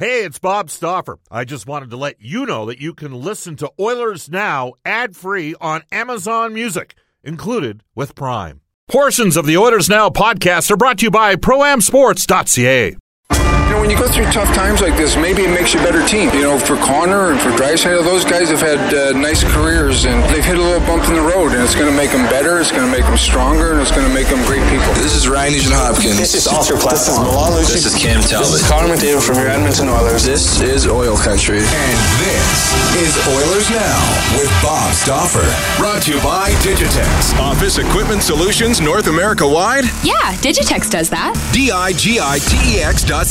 Hey, it's Bob Stauffer. I just wanted to let you know that you can listen to Oilers Now ad free on Amazon Music, included with Prime. Portions of the Oilers Now podcast are brought to you by ProAmSports.ca. You know, when you go through tough times like this, maybe it makes you a better team. You know, for Connor and for Draisaitl, those guys have had uh, nice careers and they've hit a little bump in the road, and it's going to make them better, it's going to make them stronger, and it's going to make them great people. This is Ryan Nugent Hopkins. This is Oscar Platt. This is Milan Lucic. This is Cam Talbot. This is Connor McDavid from your Edmonton Oilers. This is Oil Country. And this is Oilers Now with Bob Stauffer. Brought to you by Digitex. Office Equipment Solutions North America wide? Yeah, Digitex does that. D-I-G-I-T-E-X dot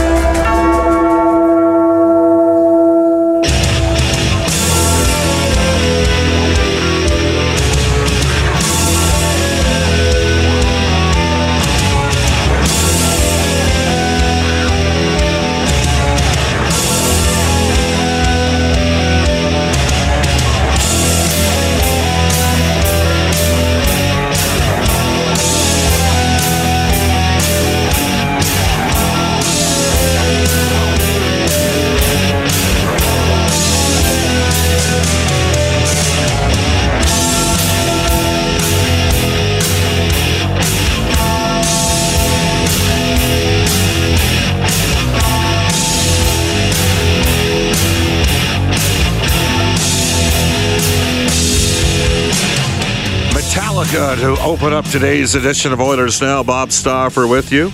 Metallica to open up today's edition of Oilers Now. Bob Stauffer with you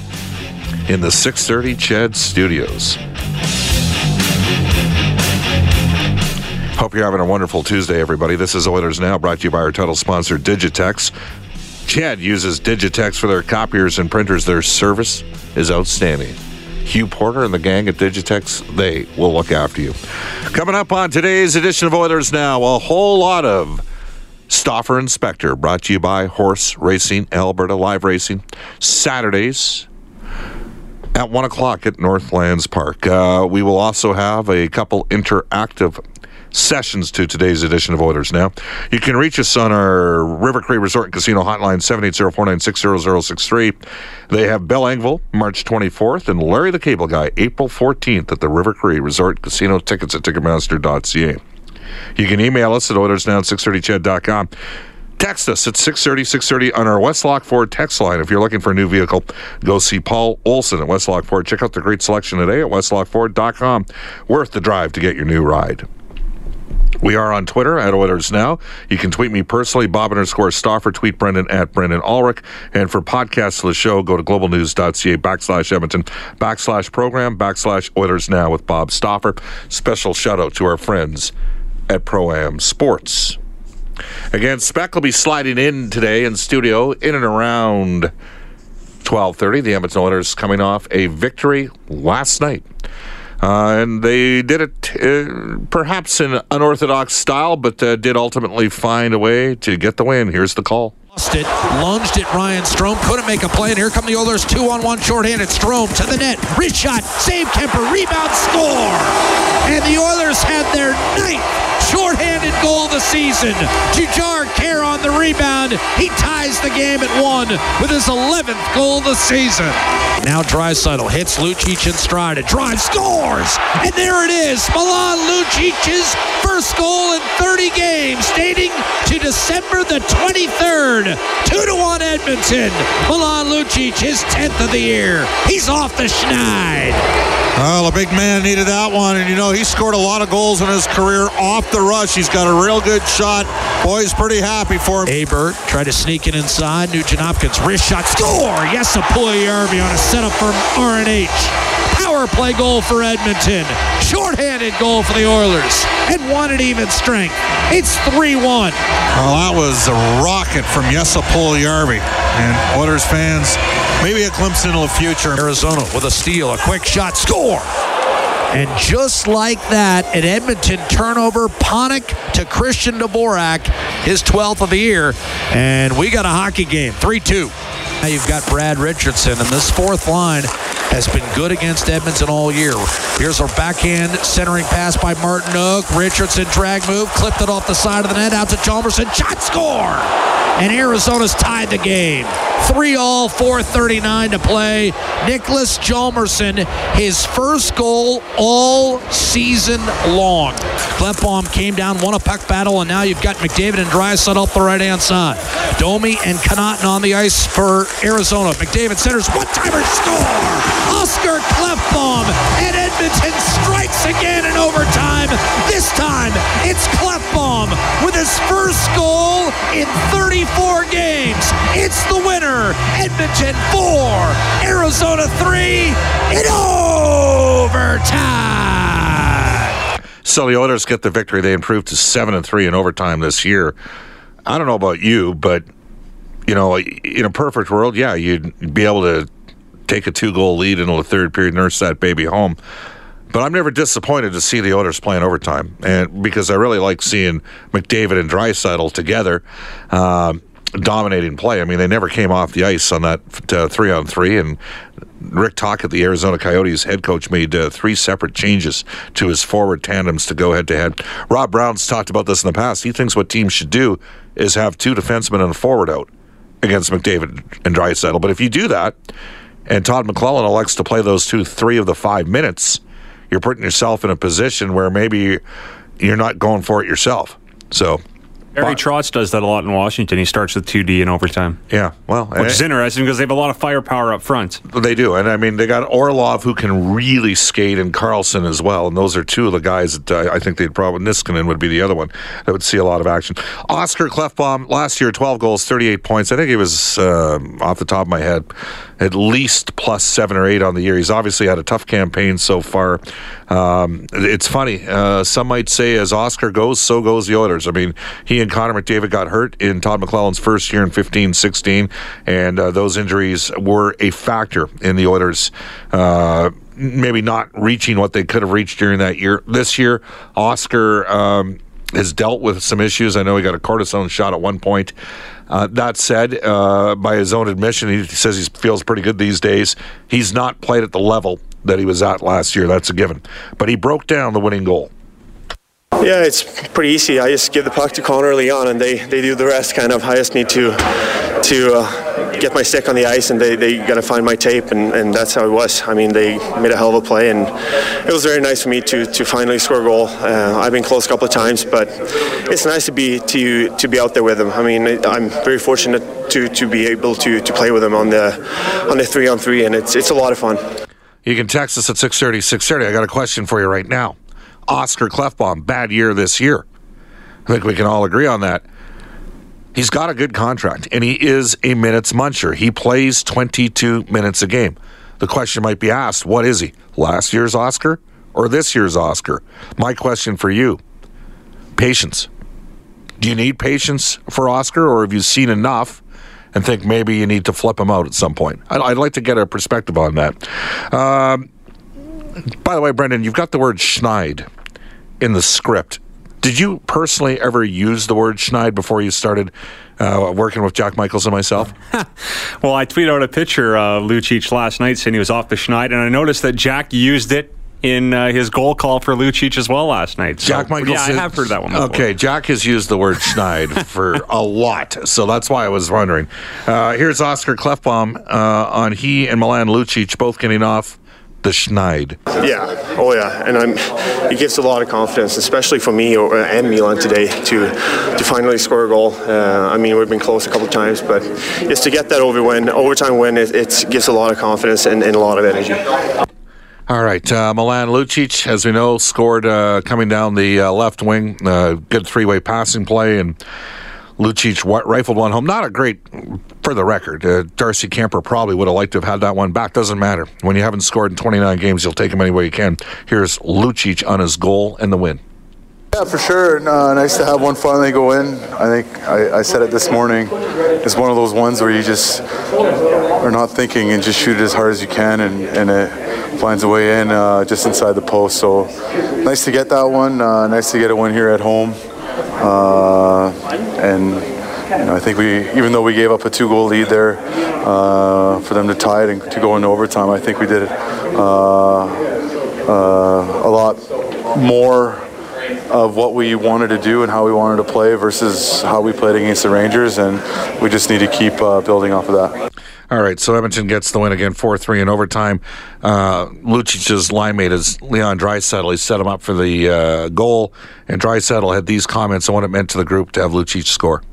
in the 630 Ched Studios. Hope you're having a wonderful Tuesday, everybody. This is Oilers Now, brought to you by our title sponsor, Digitex. CHED uses Digitex for their copiers and printers. Their service is outstanding. Hugh Porter and the gang at Digitex, they will look after you. Coming up on today's edition of Oilers Now, a whole lot of Stauffer Inspector, brought to you by Horse Racing, Alberta Live Racing, Saturdays at 1 o'clock at Northlands Park. Uh, we will also have a couple interactive sessions to today's edition of Oilers Now. You can reach us on our River Cree Resort and Casino hotline, 780-496-0063. They have Bill Engvall, March 24th, and Larry the Cable Guy, April 14th at the River Cree Resort Casino. Tickets at Ticketmaster.ca. You can email us at oilersnow at 630ched.com. Text us at 630 630 on our Westlock Ford text line. If you're looking for a new vehicle, go see Paul Olson at Westlock Ford. Check out the great selection today at westlockford.com. Worth the drive to get your new ride. We are on Twitter at Oilers Now. You can tweet me personally, Bob underscore Stauffer. Tweet Brendan at Brendan Ulrich. And for podcasts of the show, go to globalnews.ca backslash Edmonton backslash program backslash Oilers Now with Bob Stauffer. Special shout out to our friends at Pro Am Sports. Again, Speck will be sliding in today in studio in and around 12:30. The Edmonton Oilers coming off a victory last night. Uh, and they did it uh, perhaps in unorthodox style, but uh, did ultimately find a way to get the win. Here's the call. It, lunged at Ryan Strome, couldn't make a play, and here come the Oilers, two on one, shorthanded. Strome to the net, wrist shot, save Kuemper, rebound, score, and the Oilers had their ninth shorthanded goal of the season. Jujhar Khaira on the rebound, he ties the game at one with his 11th goal of the season. Now Draisaitl hits Lucic in stride, and drives, scores, and there it is, Milan Lucic's first goal in 30 games, dating to December the 23rd. Two to one Edmonton. Milan Lucic, his 10th of the year. He's off the schneid. Well, a big man needed that one, and you know he scored a lot of goals in his career off the rush. He's got a real good shot. Boy's pretty happy for him. Aberg tried to sneak it inside. Nugent Hopkins wrist shot score. Yes, a Puljujarvi on a setup from RNH. Power play goal for Edmonton. Shorthanded goal for the Oilers. And one at even strength. It's 3-1. Well, that was a rocket from Jesse Puljujärvi. And Oilers fans, maybe a glimpse into the future. Arizona with a steal, a quick shot, score. And just like that, an Edmonton turnover, Panik to Christian Dvorak, his 12th of the year. And we got a hockey game, 3 2. Now you've got Brad Richardson, and this fourth line has been good against Edmonton all year. Here's a backhand centering pass by Martinook. Richardson drag move, clipped it off the side of the net out to Hjalmarsson. Shot score! And Arizona's tied the game. 3 all, 439 to play. Nicholas Hjalmarsson, his first goal all season long. Klefbom came down, won a puck battle, and now you've got McDavid and Draisaitl up the right hand side. Domi and Connauton on the ice for Arizona. McDavid centers one timer score. Oscar Klefbom and Edmonton strikes again in overtime. This time it's Klefbom with his first goal in 34 games. It's the winner. Edmonton 4, Arizona 3 in overtime. So the Oilers get the victory. They improved to seven and three in overtime this year. I don't know about you, but you know, in a perfect world, yeah, you'd be able to take a two goal lead into the third period, nurse that baby home. But I'm never disappointed to see the Oilers playing overtime, and because I really like seeing McDavid and Draisaitl together. Um, dominating play. I mean, they never came off the ice on that uh, three on three. And Rick Tocchet, the Arizona Coyotes head coach, made uh, three separate changes to his forward tandems to go head to head. Rob Brown's talked about this in the past. He thinks what teams should do is have two defensemen and a forward out against McDavid and Draisaitl. But if you do that, and Todd McLellan elects to play those two three of the five minutes, you're putting yourself in a position where maybe you're not going for it yourself. So Barry Trotz does that a lot in Washington. He starts with 2D in overtime. Yeah, well, which is interesting because they have a lot of firepower up front. They do, and I mean they got Orlov who can really skate, and Carlson as well, and those are two of the guys that uh, I think they'd probably Niskanen would be the other one that would see a lot of action. Oscar Klefbom last year, 12 goals, 38 points. I think he was uh, off the top of my head at least plus seven or eight on the year. He's obviously had a tough campaign so far. Um, it's funny. Uh, some might say as Oscar goes, so goes the Oilers. I mean, he and Connor McDavid got hurt in Todd McLellan's first year in 15 16, and uh, those injuries were a factor in the Oilers. Uh, maybe not reaching what they could have reached during that year. This year, Oscar um, has dealt with some issues. I know he got a cortisone shot at one point. Uh, that said, uh, by his own admission, he says he feels pretty good these days. He's not played at the level that he was at last year. That's a given. But he broke down the winning goal. Yeah, it's pretty easy. I just give the puck to Connor early on, and they, they do the rest. Kind of, I just need to to uh, get my stick on the ice, and they, they got to find my tape, and, and that's how it was. I mean, they made a hell of a play, and it was very nice for me to, to finally score a goal. Uh, I've been close a couple of times, but it's nice to be to to be out there with them. I mean, I'm very fortunate to, to be able to, to play with them on the on the three on three, and it's it's a lot of fun. You can text us at 630 630. I got a question for you right now. Oscar Klefbom, bad year this year. I think we can all agree on that. He's got a good contract, and he is a minutes muncher. He plays 22 minutes a game. The question might be asked what is he? Last year's Oscar or this year's Oscar? My question for you patience. Do you need patience for Oscar, or have you seen enough and think maybe you need to flip him out at some point? I'd, like to get a perspective on that. Um, by the way, Brendan, you've got the word Schneid in the script. Did you personally ever use the word Schneid before you started uh, working with Jack Michaels and myself? well, I tweeted out a picture of Lucic last night saying he was off the Schneid, and I noticed that Jack used it in uh, his goal call for Lucic as well last night. So, Jack Michaels. Yeah, I have heard that one. Before. Okay, Jack has used the word Schneid for a lot, so that's why I was wondering. Uh, here's Oscar Klefbom uh, on he and Milan Lucic both getting off the Schneid. Yeah, oh yeah, and I'm. It gives a lot of confidence, especially for me or, and Milan today to to finally score a goal. Uh, I mean, we've been close a couple of times, but just to get that over win, overtime win, it, it gives a lot of confidence and, and a lot of energy. All right, uh, Milan Lucic, as we know, scored uh, coming down the uh, left wing. Uh, good three-way passing play, and Lucic rifled one home. Not a great, for the record. Uh, Darcy Kuemper probably would have liked to have had that one back. Doesn't matter. When you haven't scored in 29 games, you'll take them any way you can. Here's Lucic on his goal and the win. Yeah, for sure. Uh, nice to have one finally go in. I think I, I, said it this morning. It's one of those ones where you just are not thinking and just shoot it as hard as you can, and, and it finds a way in uh, just inside the post. So nice to get that one. Uh, nice to get a win here at home. And you know, I think we, even though we gave up a two-goal lead there uh, for them to tie it and to go into overtime, I think we did it uh, uh, a lot more of what we wanted to do and how we wanted to play versus how we played against the Rangers, and we just need to keep uh, building off of that. All right, so Edmonton gets the win again, 4 3 in overtime. Uh, Lucic's line mate is Leon Draisaitl. He set him up for the uh, goal, and Draisaitl had these comments on what it meant to the group to have Lucic score.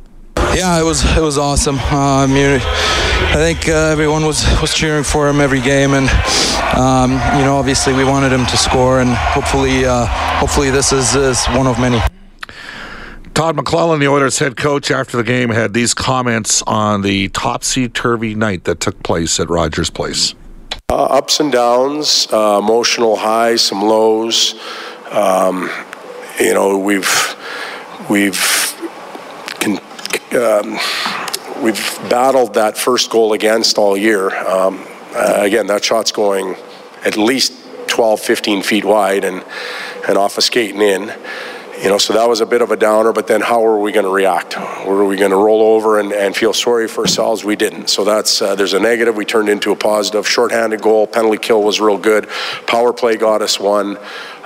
Yeah, it was it was awesome. I I think uh, everyone was was cheering for him every game, and um, you know, obviously we wanted him to score, and hopefully, uh, hopefully this is, is one of many. Todd McLellan, the Oilers head coach, after the game had these comments on the topsy turvy night that took place at Rogers Place. Uh, ups and downs, uh, emotional highs, some lows. Um, you know, we've we've con- um, we've battled that first goal against all year. Um, uh, again, that shot's going at least 12, 15 feet wide and and off a skating in. You know, so that was a bit of a downer, but then how are we going to react? Were we going to roll over and, and feel sorry for ourselves? We didn't. So that's, uh, there's a negative. We turned into a positive. Shorthanded goal, penalty kill was real good. Power play got us one.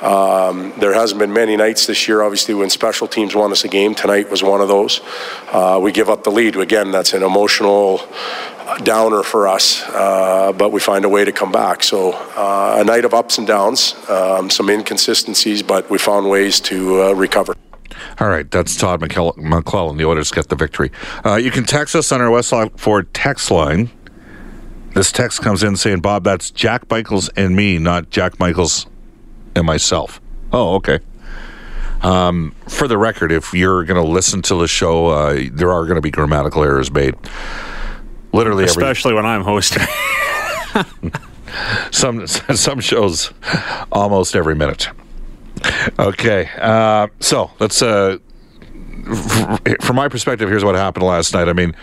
Um, there hasn't been many nights this year, obviously, when special teams won us a game. Tonight was one of those. Uh, we give up the lead. Again, that's an emotional downer for us, uh, but we find a way to come back. So uh, a night of ups and downs, um, some inconsistencies, but we found ways to uh, recover. All right, that's Todd McLellan. The Oilers get the victory. Uh, you can text us on our Westlock Ford text line. This text comes in saying, Bob, that's Jack Michaels and me, not Jack Michaels and myself. Oh, okay. Um, for the record, if you're going to listen to the show, uh, there are going to be grammatical errors made. Literally, especially every, when I'm hosting. some some shows almost every minute. Okay, uh, so let's. Uh, from my perspective, here's what happened last night. I mean,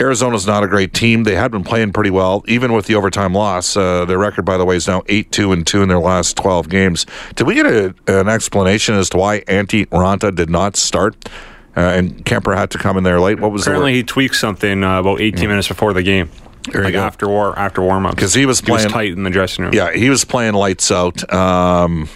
Arizona's not a great team. They had been playing pretty well, even with the overtime loss. Uh, their record, by the way, is now eight two and two in their last twelve games. Did we get a, an explanation as to why Antti Raanta did not start? Uh, and Kuemper had to come in there late. What was apparently he tweaked something uh, about 18 minutes before the game. Like after war after warm up because he was playing he was tight in the dressing room. Yeah, he was playing lights out. Um,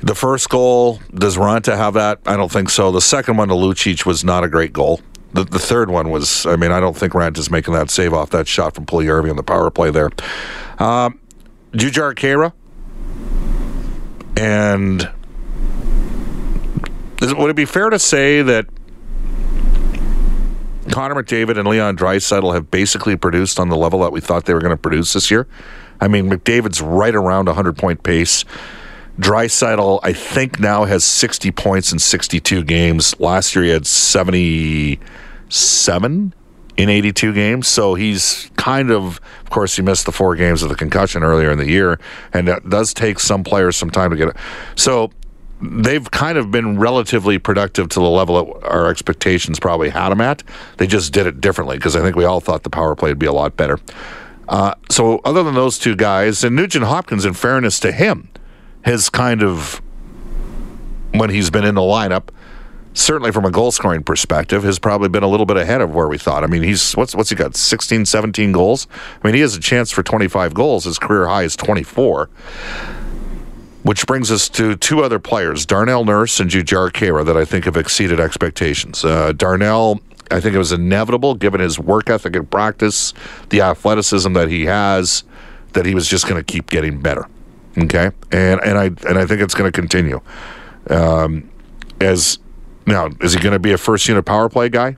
the first goal does Raanta have that? I don't think so. The second one to Lucic was not a great goal. The, the third one was. I mean, I don't think Raanta's making that save off that shot from Puljujarvi on the power play there. Um, Jujhar Khaira and is, would it be fair to say that Connor McDavid and Leon Draisaitl have basically produced on the level that we thought they were going to produce this year? I mean, McDavid's right around 100 point pace. Draisaitl, I think, now has 60 points in 62 games. Last year he had 77 in 82 games. So he's kind of, of course, he missed the four games of the concussion earlier in the year, and that does take some players some time to get it. So they've kind of been relatively productive to the level that our expectations probably had them at. They just did it differently because I think we all thought the power play would be a lot better. Uh, so, other than those two guys, and Nugent Hopkins, in fairness to him, has kind of, when he's been in the lineup, certainly from a goal scoring perspective, has probably been a little bit ahead of where we thought. I mean, he's what's what's he got? 16, 17 goals. I mean, he has a chance for 25 goals. His career high is 24. Which brings us to two other players, Darnell Nurse and Jujhar Khaira, that I think have exceeded expectations. Uh, Darnell, I think it was inevitable given his work ethic and practice, the athleticism that he has, that he was just going to keep getting better. Okay, and and I and I think it's going to continue. Um, as now, is he going to be a first unit power play guy?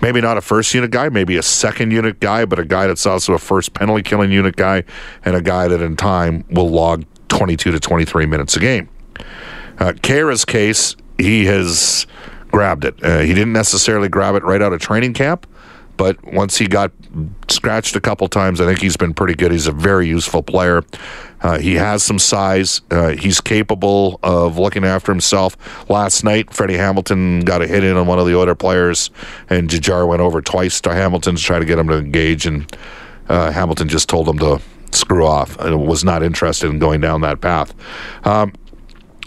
Maybe not a first unit guy, maybe a second unit guy, but a guy that's also a first penalty killing unit guy, and a guy that in time will log 22 to 23 minutes a game. Uh, Khaira's case, he has grabbed it. Uh, he didn't necessarily grab it right out of training camp, but once he got scratched a couple times, I think he's been pretty good. He's a very useful player. Uh, he has some size. Uh, he's capable of looking after himself. Last night, Freddie Hamilton got a hit in on one of the other players, and Jujhar went over twice to Hamilton to try to get him to engage, and uh, Hamilton just told him to screw off. I was not interested in going down that path. Um,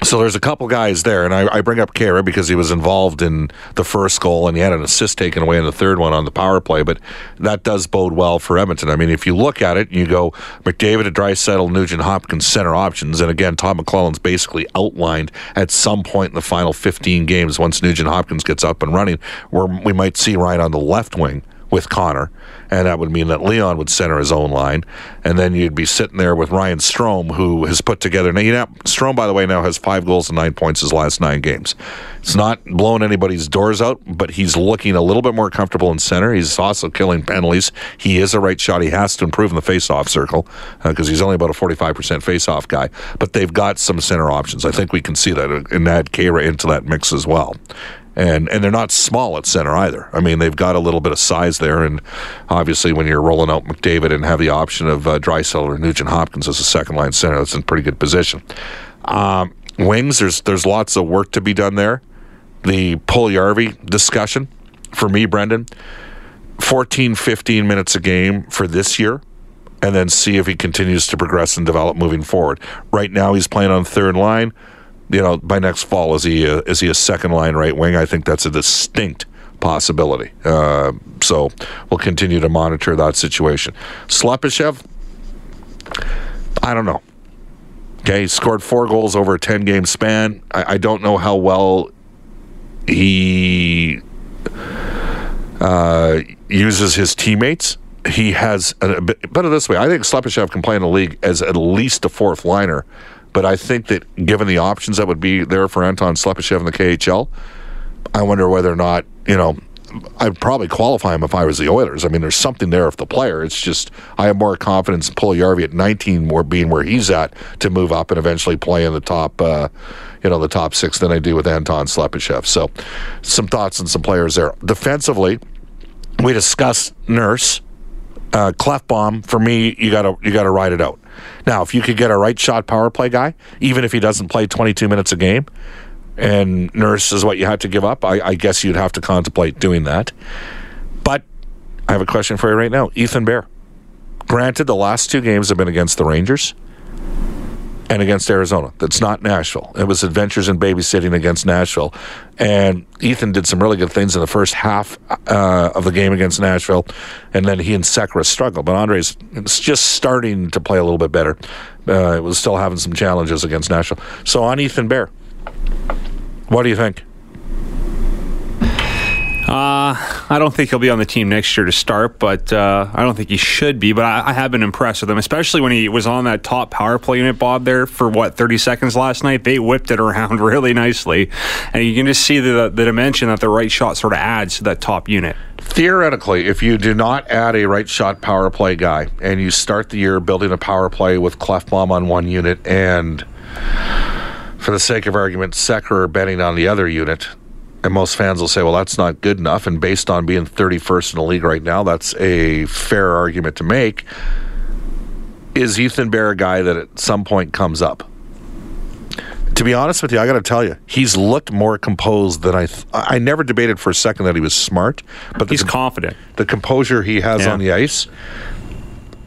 So there's a couple guys there, and I, I bring up Khaira because he was involved in the first goal and he had an assist taken away in the third one on the power play. But that does bode well for Edmonton. I mean, if you look at it, you go McDavid, a Draisaitl, Nugent Hopkins center options, and again, Todd McLellan's basically outlined at some point in the final 15 games once Nugent Hopkins gets up and running, where we might see Ryan on the left wing with Connor, and that would mean that Leon would center his own line, and then you'd be sitting there with Ryan Strome, who has put together. Now, you know, Strome, by the way, now has five goals and nine points his last nine games. It's not blowing anybody's doors out, but he's looking a little bit more comfortable in center. He's also killing penalties. He is a right shot. He has to improve in the face-off circle because uh, he's only about a 45% face-off guy. But they've got some center options. I think we can see that and add Khaira into that mix as well and and they're not small at center either. I mean, they've got a little bit of size there, and obviously, when you're rolling out McDavid and have the option of uh, Draisaitl or Nugent Hopkins as a second line center, that's in pretty good position. Um, wings, there's there's lots of work to be done there. The Puljujarvi discussion for me, Brendan, 14, 15 minutes a game for this year and then see if he continues to progress and develop moving forward. Right now, he's playing on third line you know, by next fall, is he a, is he a second line right wing? I think that's a distinct possibility. Uh, so we'll continue to monitor that situation. Slepyshev, I don't know. Okay, he scored four goals over a 10 game span. I, I don't know how well he uh, uses his teammates. He has, a, a bit, put it this way I think Slepyshev can play in the league as at least a fourth liner but I think that given the options that would be there for Anton Slepyshev in the KHL, I wonder whether or not, you know, I'd probably qualify him if I was the Oilers. I mean, there's something there if the player. It's just I have more confidence in Puljujarvi at 19 more being where he's at to move up and eventually play in the top, uh, you know, the top six than I do with Anton Slepyshev. So, some thoughts on some players there. Defensively, we discussed Nurse, uh, Klefbom. For me, you got to you got to ride it out. Now, if you could get a right shot power play guy, even if he doesn't play 22 minutes a game, and Nurse is what you have to give up, I, I guess you'd have to contemplate doing that. But I have a question for you right now Ethan Bear. Granted, the last two games have been against the Rangers and against Arizona. That's not Nashville. It was adventures in babysitting against Nashville. And Ethan did some really good things in the first half uh, of the game against Nashville. And then he and Sekera struggled. But Andre's just starting to play a little bit better. Uh, it was still having some challenges against Nashville. So on Ethan Bear, what do you think? Uh, I don't think he'll be on the team next year to start, but uh, I don't think he should be. But I, I, have been impressed with him, especially when he was on that top power play unit, Bob, there for what, 30 seconds last night? They whipped it around really nicely. And you can just see the, the dimension that the right shot sort of adds to that top unit. Theoretically, if you do not add a right shot power play guy and you start the year building a power play with Klefbom on one unit and for the sake of argument, Sekera betting on the other unit, and most fans will say, well, that's not good enough. And based on being 31st in the league right now, that's a fair argument to make. Is Ethan Bear a guy that at some point comes up? To be honest with you, I got to tell you, he's looked more composed than I. Th- I never debated for a second that he was smart, but he's confident. The composure he has yeah. on the ice,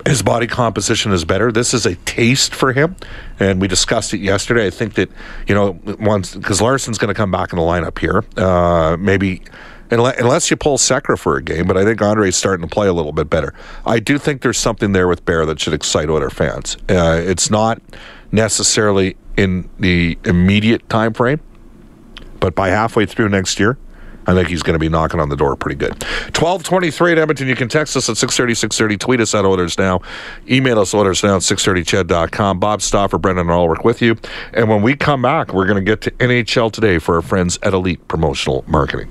his body composition is better. This is a taste for him, and we discussed it yesterday. I think that you know once because Larsson's going to come back in the lineup here, uh, maybe unless you pull Sekera for a game. But I think Andre's starting to play a little bit better. I do think there's something there with Bear that should excite other fans. Uh, it's not necessarily in the immediate time frame, but by halfway through next year, I think he's going to be knocking on the door pretty good. 1223 at Edmonton. You can text us at 630, 630. Tweet us at Oilers Now. Email us Oilers Now at 630ched.com. Bob Stauffer, Brendan, work with you. And when we come back, we're going to get to NHL Today for our friends at Elite Promotional Marketing.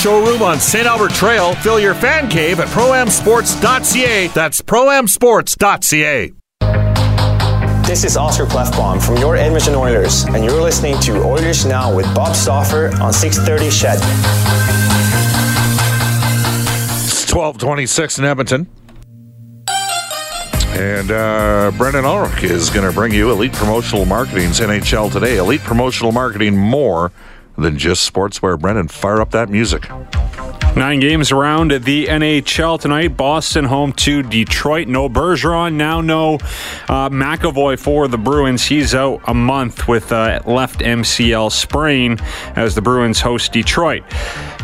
showroom on St. Albert Trail. Fill your fan cave at proamsports.ca. That's proamsports.ca. This is Oscar Klefbom from your Edmonton Oilers, and you're listening to Oilers Now with Bob Stauffer on 630 CHED. It's 1226 in Edmonton. And uh, Brendan Ulrich is going to bring you Elite Promotional Marketing's NHL Today. Elite Promotional Marketing more than just sportswear. Brendan, fire up that music. Nine games around the NHL tonight. Boston home to Detroit. No Bergeron. Now no uh, McAvoy for the Bruins. He's out a month with uh, left MCL sprain as the Bruins host Detroit.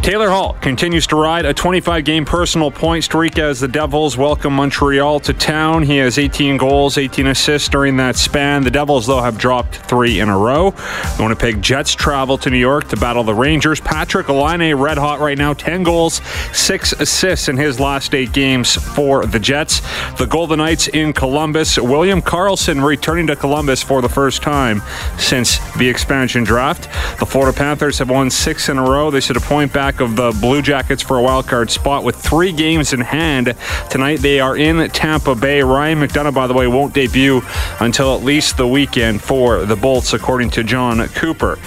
Taylor Hall continues to ride a 25 game personal point streak as the Devils welcome Montreal to town. He has 18 goals, 18 assists during that span. The Devils, though, have dropped three in a row. The Winnipeg Jets travel to New York to battle the Rangers. Patrik Laine, red hot right now, 10 goals, six assists in his last eight games for the Jets. The Golden Knights in Columbus. William Karlsson returning to Columbus for the first time since the expansion draft. The Florida Panthers have won six in a row. They sit a point back of the Blue Jackets for a wild card spot with three games in hand. Tonight they are in Tampa Bay. Ryan McDonagh, by the way, won't debut until at least the weekend for the Bolts, according to Jon Cooper.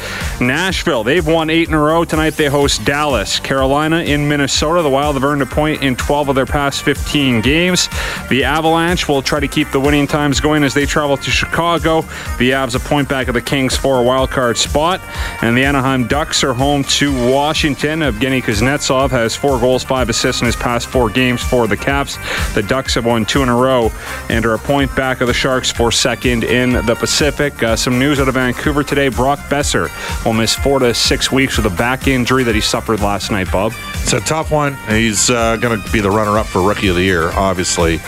Nashville, they've won eight in a row. Tonight they host Dallas. Carolina in Minnesota. The Wild have earned a point in 12 of their past 15 games. The Avalanche will try to keep the winning times going as they travel to Chicago. The Avs a point back of the Kings for a wild card spot. And the Anaheim Ducks are home to Washington. Evgeny Kuznetsov has four goals, five assists in his past four games for the Caps. The Ducks have won two in a row and are a point back of the Sharks for second in the Pacific. Uh, some news out of Vancouver today Brock Boeser will miss four to six weeks with a back injury that he suffered last night, Bob. It's a tough one. He's uh, going to be the runner up for Rookie of the Year, obviously.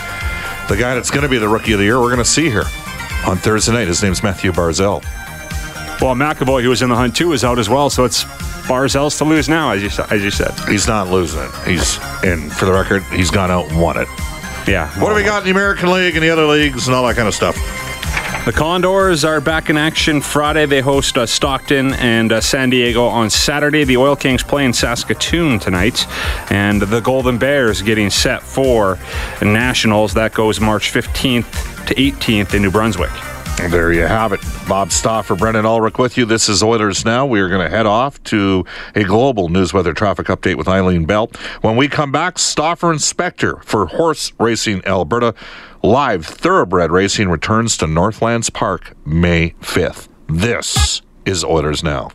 The guy that's going to be the Rookie of the Year, we're going to see here on Thursday night. His name's Mathew Barzal. Well, McAvoy, who was in the hunt too, is out as well. So it's Barzal's to lose now, as you as you said. He's not losing it. He's and for the record, he's gone out and won it. Yeah. What do we got in the American League and the other leagues and all that kind of stuff? The Condors are back in action Friday. They host uh, Stockton and uh, San Diego on Saturday. The Oil Kings play in Saskatoon tonight. And the Golden Bears getting set for Nationals. That goes March 15th to 18th in New Brunswick. There you have it. Bob Stauffer, Brendan Ulrich with you. This is Oilers Now. We are going to head off to a global news weather traffic update with Eileen Bell. When we come back, Stauffer Inspector for Horse Racing Alberta. Live thoroughbred racing returns to Northlands Park May 5th. This is Oilers Now.